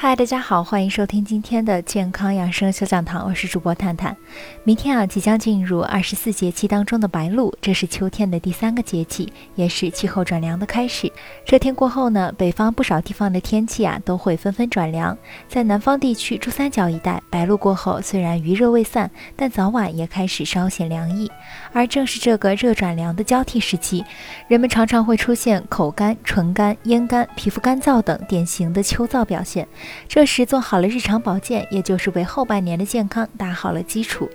嗨，大家好，欢迎收听今天的健康养生小讲堂，我是主播探探。明天啊，即将进入二十四节气当中的白露，这是秋天的第三个节气，也是气候转凉的开始。这天过后呢，北方不少地方的天气啊都会纷纷转凉。在南方地区，珠三角一带，白露过后虽然余热未散，但早晚也开始稍显凉意。而正是这个热转凉的交替时期，人们常常会出现口干、唇干、咽干、皮肤干燥等典型的秋燥表现。这时做好了日常保健，也就是为后半年的健康打好了基础。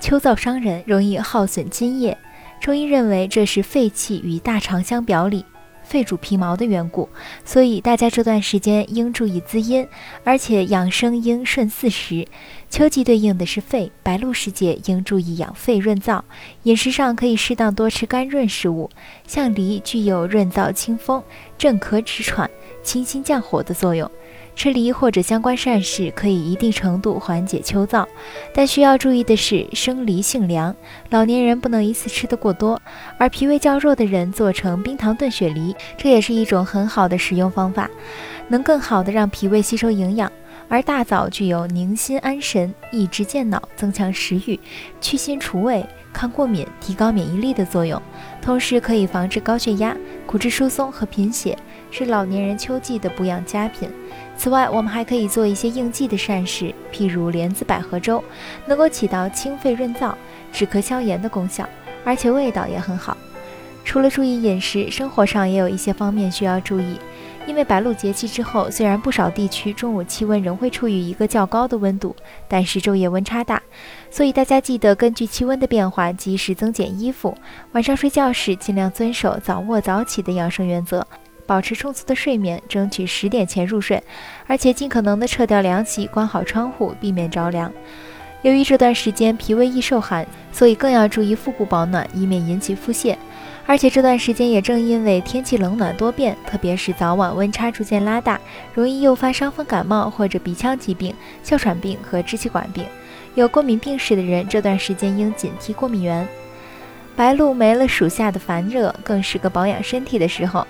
秋燥伤人，容易耗损津液。中医认为这是肺气与大肠相表里，肺主皮毛的缘故，所以大家这段时间应注意滋阴，而且养生应顺四时。秋季对应的是肺，白露时节应注意养肺润燥。饮食上可以适当多吃甘润食物，像梨具有润燥清风、镇咳止喘、清心降火的作用。吃梨或者相关膳食可以一定程度缓解秋燥，但需要注意的是生梨性凉，老年人不能一次吃得过多，而脾胃较弱的人做成冰糖炖雪梨，这也是一种很好的食用方法，能更好的让脾胃吸收营养。而大枣具有宁心安神、益智健脑、增强食欲、去腥除味、抗过敏、提高免疫力的作用，同时可以防治高血压、骨质疏松和贫血，是老年人秋季的补养佳品。此外，我们还可以做一些应季的膳食，譬如莲子百合粥，能够起到清肺润燥、止咳消炎的功效，而且味道也很好。除了注意饮食，生活上也有一些方面需要注意。因为白露节气之后，虽然不少地区中午气温仍会处于一个较高的温度，但是昼夜温差大，所以大家记得根据气温的变化及时增减衣服。晚上睡觉时尽量遵守早卧早起的养生原则，保持充足的睡眠，争取十点前入睡，而且尽可能的撤掉凉席，关好窗户，避免着凉。由于这段时间脾胃易受寒，所以更要注意腹部保暖，以免引起腹泻。而且这段时间也正因为天气冷暖多变，特别是早晚温差逐渐拉大，容易诱发伤风感冒或者鼻腔疾病、哮喘病和支气管病。有过敏病史的人，这段时间应警惕过敏源。白露没了暑夏的烦热，更是个保养身体的时候。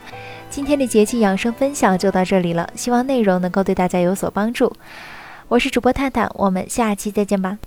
今天的节气养生分享就到这里了，希望内容能够对大家有所帮助。我是主播探探，我们下期再见吧。